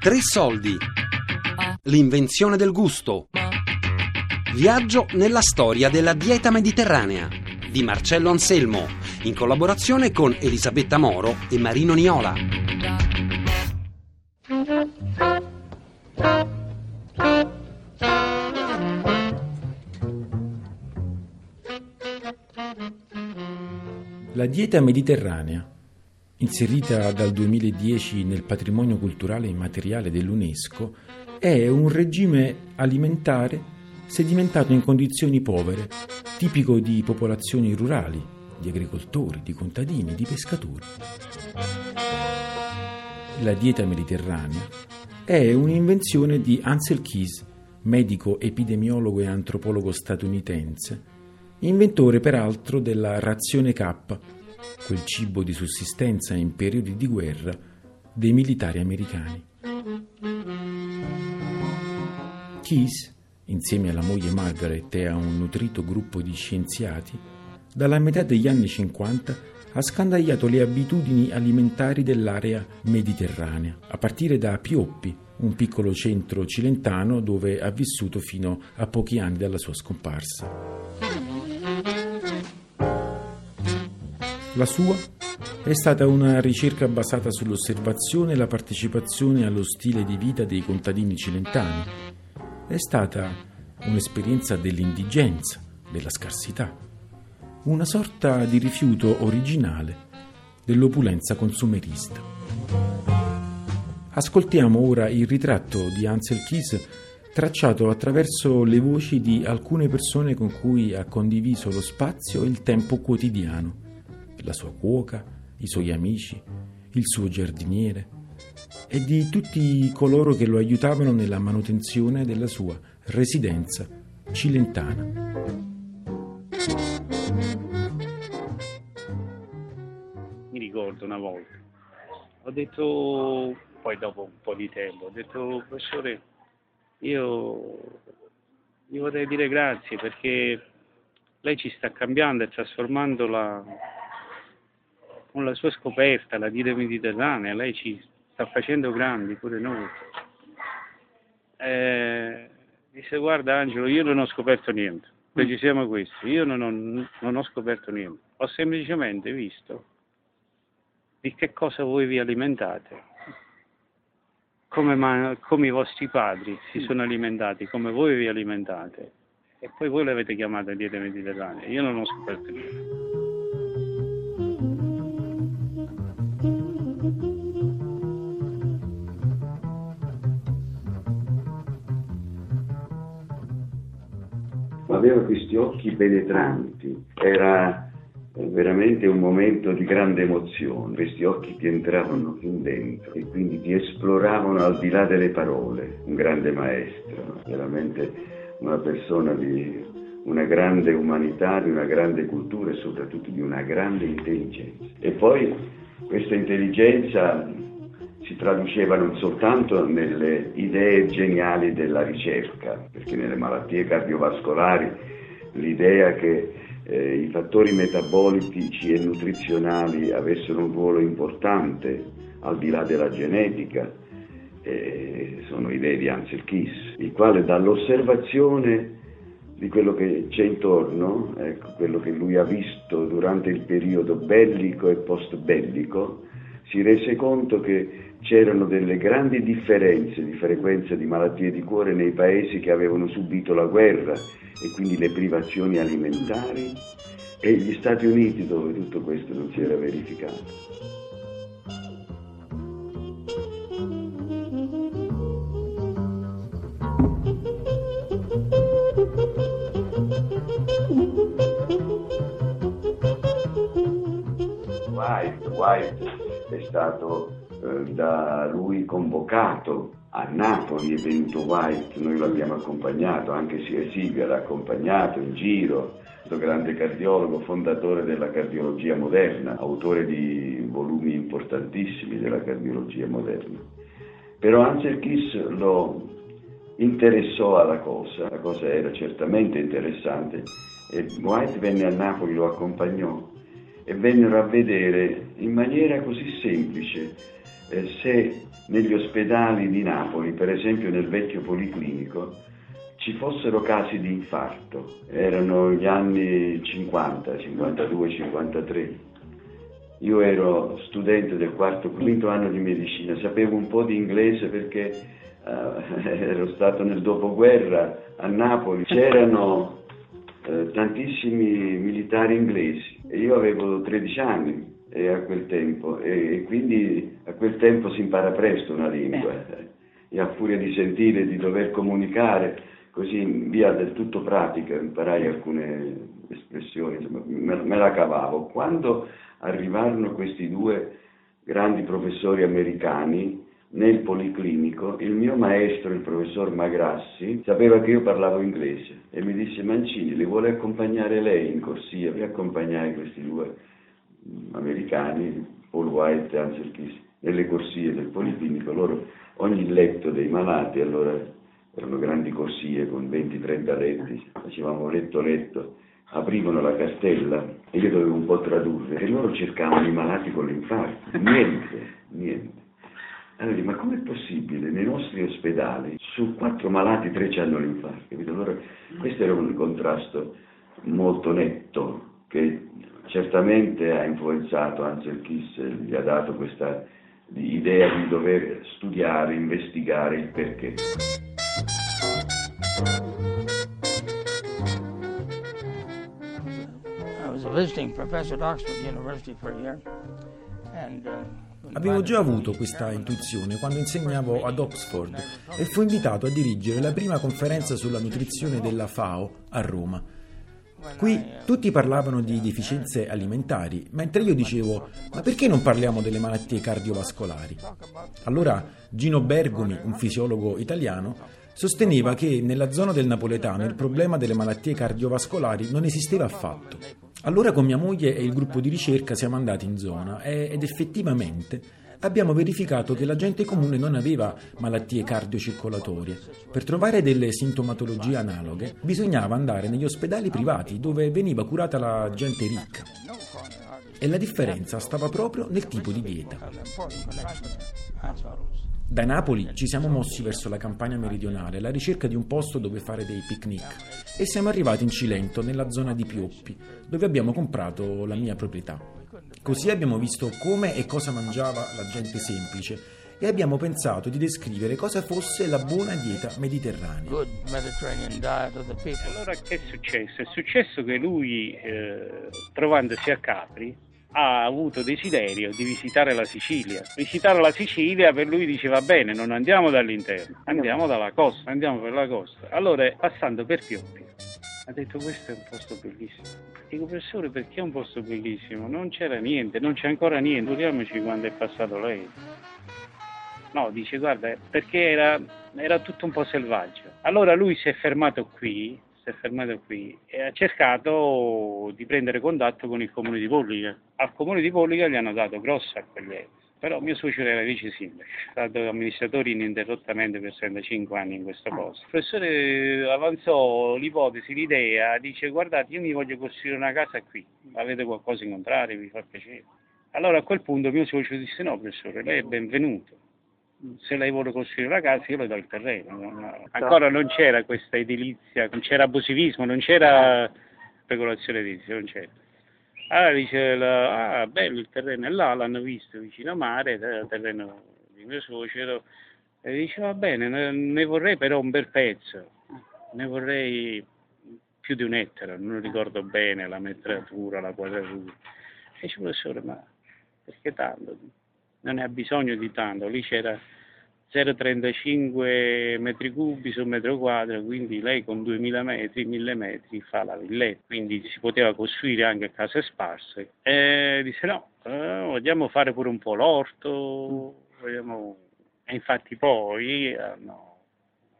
Tre soldi. L'invenzione del gusto. Viaggio nella storia della dieta mediterranea di Marcello Anselmo, in collaborazione con Elisabetta Moro e Marino Niola. La dieta mediterranea, inserita dal 2010 nel patrimonio culturale immateriale dell'UNESCO, è un regime alimentare sedimentato in condizioni povere, tipico di popolazioni rurali, di agricoltori, di contadini, di pescatori. La dieta mediterranea è un'invenzione di Ansel Keys, medico epidemiologo e antropologo statunitense, inventore peraltro della razione K, quel cibo di sussistenza in periodi di guerra dei militari americani. Keys, insieme alla moglie Margaret e a un nutrito gruppo di scienziati, dalla metà degli anni 50 ha scandagliato le abitudini alimentari dell'area mediterranea, a partire da Pioppi, un piccolo centro cilentano dove ha vissuto fino a pochi anni dalla sua scomparsa. La sua è stata una ricerca basata sull'osservazione e la partecipazione allo stile di vita dei contadini cilentani. È stata un'esperienza dell'indigenza, della scarsità, una sorta di rifiuto originale dell'opulenza consumerista. Ascoltiamo ora il ritratto di Ansel Keys tracciato attraverso le voci di alcune persone con cui ha condiviso lo spazio e il tempo quotidiano la sua cuoca, i suoi amici, il suo giardiniere e di tutti coloro che lo aiutavano nella manutenzione della sua residenza cilentana. Mi ricordo una volta, ho detto, poi dopo un po' di tempo, ho detto professore, io gli vorrei dire grazie perché lei ci sta cambiando e trasformando la, con la sua scoperta, la dieta mediterranea, lei ci sta facendo grandi, pure noi. Eh, disse guarda Angelo, io non ho scoperto niente, precisiamo questo, io non ho, non ho scoperto niente, ho semplicemente visto di che cosa voi vi alimentate, come, come i vostri padri si sono alimentati, come voi vi alimentate e poi voi l'avete chiamata dieta mediterranea, io non ho scoperto niente. Questi occhi penetranti, era veramente un momento di grande emozione, questi occhi ti entravano fin dentro e quindi ti esploravano al di là delle parole, un grande maestro, veramente una persona di una grande umanità, di una grande cultura e soprattutto di una grande intelligenza. E poi questa intelligenza si traduceva non soltanto nelle idee geniali della ricerca, perché nelle malattie cardiovascolari l'idea che eh, i fattori metabolici e nutrizionali avessero un ruolo importante al di là della genetica, eh, sono idee di Ansel Kiss, il quale dall'osservazione di quello che c'è intorno, ecco, quello che lui ha visto durante il periodo bellico e post bellico, si rese conto che c'erano delle grandi differenze di frequenza di malattie di cuore nei paesi che avevano subito la guerra e quindi le privazioni alimentari e gli Stati Uniti dove tutto questo non si era verificato. White, è stato eh, da lui convocato a Napoli, è venuto White, noi l'abbiamo accompagnato, anche sia Silvia l'ha accompagnato in giro, questo grande cardiologo, fondatore della cardiologia moderna, autore di volumi importantissimi della cardiologia moderna. Però Ansel Kiss lo interessò alla cosa, la cosa era certamente interessante e White venne a Napoli, lo accompagnò e vennero a vedere in maniera così semplice eh, se negli ospedali di Napoli, per esempio nel vecchio policlinico, ci fossero casi di infarto. Erano gli anni 50, 52, 53. Io ero studente del quarto, quinto anno di medicina, sapevo un po' di inglese perché uh, ero stato nel dopoguerra a Napoli. C'erano uh, tantissimi militari inglesi e io avevo 13 anni e a quel tempo e, e, quindi a quel tempo si impara presto una lingua eh. e a furia di sentire, di dover comunicare così in via del tutto pratica imparai alcune espressioni, insomma, me, me la cavavo. Quando arrivarono questi due grandi professori americani nel policlinico, il mio maestro, il professor Magrassi, sapeva che io parlavo inglese e mi disse Mancini, li vuole accompagnare lei in corsia? Vi accompagnai questi due americani, Paul White e Ansel Kiss, nelle corsie del policlinico, loro ogni letto dei malati, allora erano grandi corsie con 20-30 letti, facevamo letto letto, aprivano la cartella e io dovevo un po' tradurre e loro cercavano i malati con l'infarto, niente, niente. Allora, ma com'è possibile? Nei nostri ospedali su quattro malati tre hanno l'infarto? Allora, questo era un contrasto molto netto che certamente ha influenzato Ansel Kiss, gli ha dato questa idea di dover studiare, investigare il perché. Uh, Avevo già avuto questa intuizione quando insegnavo ad Oxford e fui invitato a dirigere la prima conferenza sulla nutrizione della FAO a Roma. Qui tutti parlavano di deficienze alimentari, mentre io dicevo, ma perché non parliamo delle malattie cardiovascolari? Allora Gino Bergomi, un fisiologo italiano, sosteneva che nella zona del napoletano il problema delle malattie cardiovascolari non esisteva affatto. Allora con mia moglie e il gruppo di ricerca siamo andati in zona ed effettivamente abbiamo verificato che la gente comune non aveva malattie cardiocircolatorie. Per trovare delle sintomatologie analoghe bisognava andare negli ospedali privati dove veniva curata la gente ricca. E la differenza stava proprio nel tipo di dieta. Da Napoli ci siamo mossi verso la campagna meridionale alla ricerca di un posto dove fare dei picnic e siamo arrivati in Cilento, nella zona di Pioppi, dove abbiamo comprato la mia proprietà. Così abbiamo visto come e cosa mangiava la gente semplice e abbiamo pensato di descrivere cosa fosse la buona dieta mediterranea. Allora che è successo? È successo che lui, eh, trovandosi a Capri, ha avuto desiderio di visitare la Sicilia. Visitare la Sicilia per lui diceva bene, non andiamo dall'interno, andiamo dalla costa, andiamo per la costa. Allora, passando per Pioppi, ha detto questo è un posto bellissimo. Dico professore perché è un posto bellissimo? Non c'era niente, non c'è ancora niente, figuriamoci quando è passato lei. No, dice guarda, perché era, era tutto un po' selvaggio. Allora lui si è fermato qui è fermato qui e ha cercato di prendere contatto con il comune di Pollica. Al comune di Pollica gli hanno dato grossa accoglienza. Però mio suocero era vice sindaco, è stato amministratore ininterrottamente per 35 anni in questo posto. Il professore avanzò l'ipotesi, l'idea, dice guardate io mi voglio costruire una casa qui, avete qualcosa in contrario, vi fa piacere. Allora a quel punto mio suocero disse no professore, lei è benvenuto, se lei vuole costruire la casa io le do il terreno. Non, ancora non c'era questa edilizia, non c'era abusivismo, non c'era speculazione edilizia, non c'era. Allora dice, ah bello il terreno è là, l'hanno visto vicino a mare, il terreno di mio suocero, e dice va bene, ne, ne vorrei però un bel pezzo, ne vorrei più di un ettaro, non ricordo bene la metratura, la quadratura. E dice professore, ma perché tanto? Non ne ha bisogno di tanto, lì c'era 0,35 metri cubi su metro quadro, quindi lei con 2000 metri, 1000 metri fa la villetta, quindi si poteva costruire anche case sparse. E disse no, eh, vogliamo fare pure un po' l'orto, vogliamo... e infatti poi no,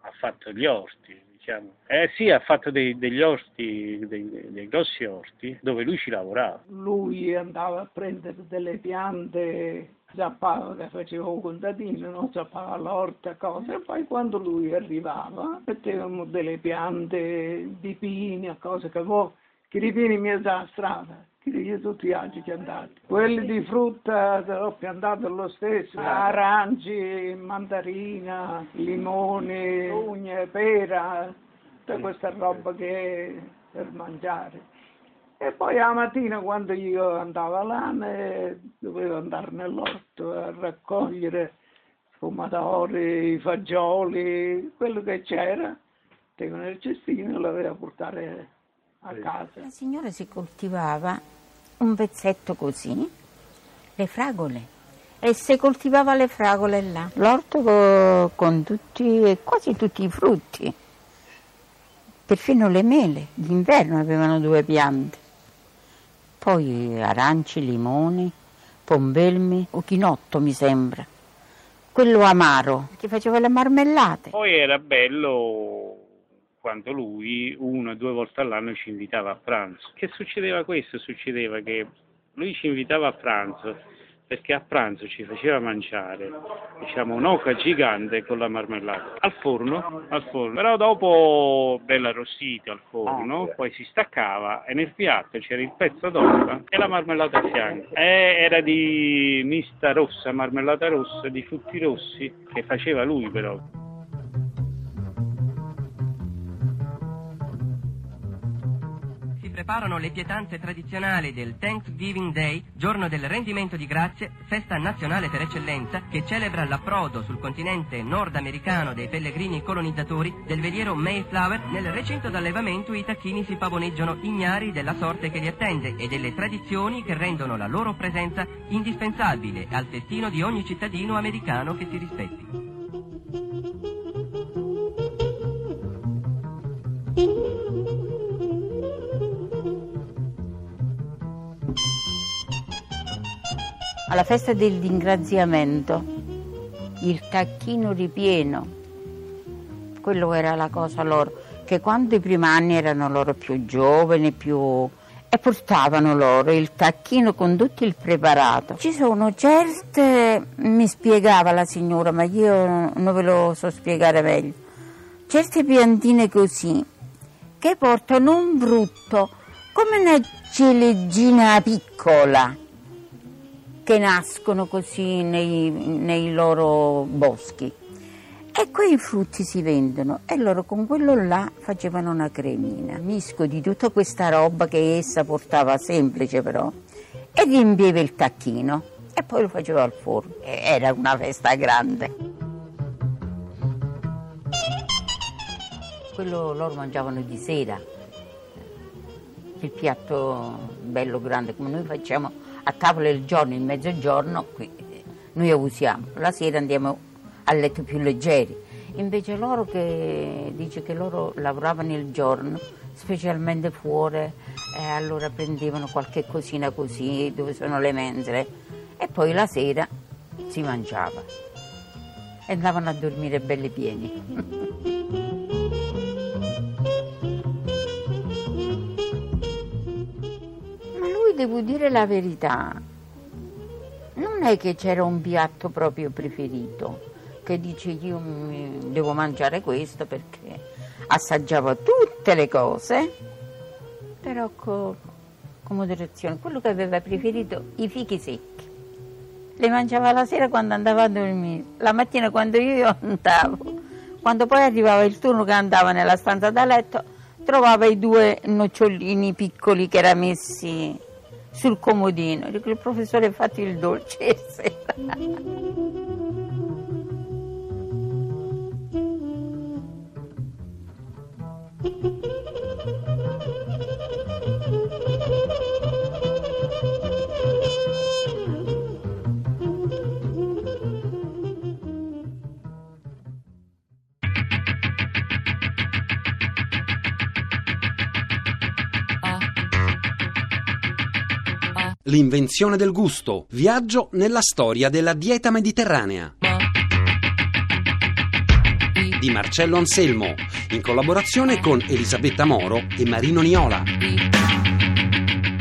ha fatto gli orti, diciamo. Eh sì, ha fatto dei, degli orti, dei, dei, grossi orti, dove lui ci lavorava. Lui andava a prendere delle piante, zappava che faceva un contadino, non zappava l'orta, cose, e poi quando lui arrivava mettevamo delle piante di pini, cose che, vo, che ripini in mezzo alla strada. Io tutti gli altri piantati. Quelli di frutta ho piantato lo stesso, aranci, mandarina, limoni, ugne, pera, tutta questa roba che è per mangiare. E poi la mattina quando io andavo là dovevo andare nell'orto a raccogliere pomodori, fagioli, quello che c'era, tengo nel cestino e lo avevo portare a casa. La signora si coltivava un pezzetto così, le fragole, e si coltivava le fragole là. L'orto con tutti, quasi tutti i frutti, perfino le mele, d'inverno avevano due piante. Poi aranci, limoni, pombelmi, chinotto mi sembra. Quello amaro, che faceva le marmellate. Poi era bello quando lui una o due volte all'anno ci invitava a pranzo. Che succedeva questo? Succedeva che lui ci invitava a pranzo perché a pranzo ci faceva mangiare diciamo, un'oca gigante con la marmellata al forno, al forno. però dopo bella arrostita al forno, ah, poi si staccava e nel piatto c'era il pezzo d'oca e la marmellata a fianco. E era di mista rossa, marmellata rossa, di frutti rossi che faceva lui però. Preparano le pietanze tradizionali del Thanksgiving Day, giorno del rendimento di grazie, festa nazionale per eccellenza, che celebra l'approdo sul continente nordamericano dei pellegrini colonizzatori del veliero Mayflower. Nel recinto d'allevamento i tacchini si pavoneggiano ignari della sorte che li attende e delle tradizioni che rendono la loro presenza indispensabile al festino di ogni cittadino americano che si rispetti. Alla festa del ringraziamento, il tacchino ripieno, quello era la cosa loro, che quando i primi anni erano loro più giovani, più... e portavano loro il tacchino con tutto il preparato. Ci sono certe, mi spiegava la signora, ma io non ve lo so spiegare meglio, certe piantine così, che portano un frutto come una ciliegina piccola che nascono così nei, nei loro boschi. E quei frutti si vendono e loro con quello là facevano una cremina, misco di tutta questa roba che essa portava semplice però e riempieva il tacchino e poi lo faceva al forno. Era una festa grande. Quello loro mangiavano di sera, il piatto bello grande come noi facciamo a tavola il giorno, il mezzogiorno, qui noi usiamo, la sera andiamo a letto più leggeri. Invece loro che dice che loro lavoravano il giorno, specialmente fuori, eh, allora prendevano qualche cosina così, dove sono le mensole, e poi la sera si mangiava. E andavano a dormire belli pieni. devo dire la verità, non è che c'era un piatto proprio preferito, che dice io devo mangiare questo perché assaggiava tutte le cose, però con, con moderazione. Quello che aveva preferito, i fichi secchi. Le mangiava la sera quando andava a dormire, la mattina quando io andavo. Quando poi arrivava il turno che andava nella stanza da letto, trovava i due nocciolini piccoli che erano messi sul comodino. Dico, il professore ha fatto il dolce L'invenzione del gusto. Viaggio nella storia della dieta mediterranea. Di Marcello Anselmo, in collaborazione con Elisabetta Moro e Marino Niola.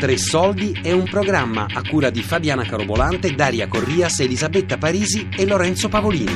Tre soldi è un programma a cura di Fabiana Carobolante, Daria Corrias, Elisabetta Parisi e Lorenzo Pavolini.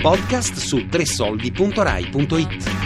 Podcast su tresoldi.rai.it.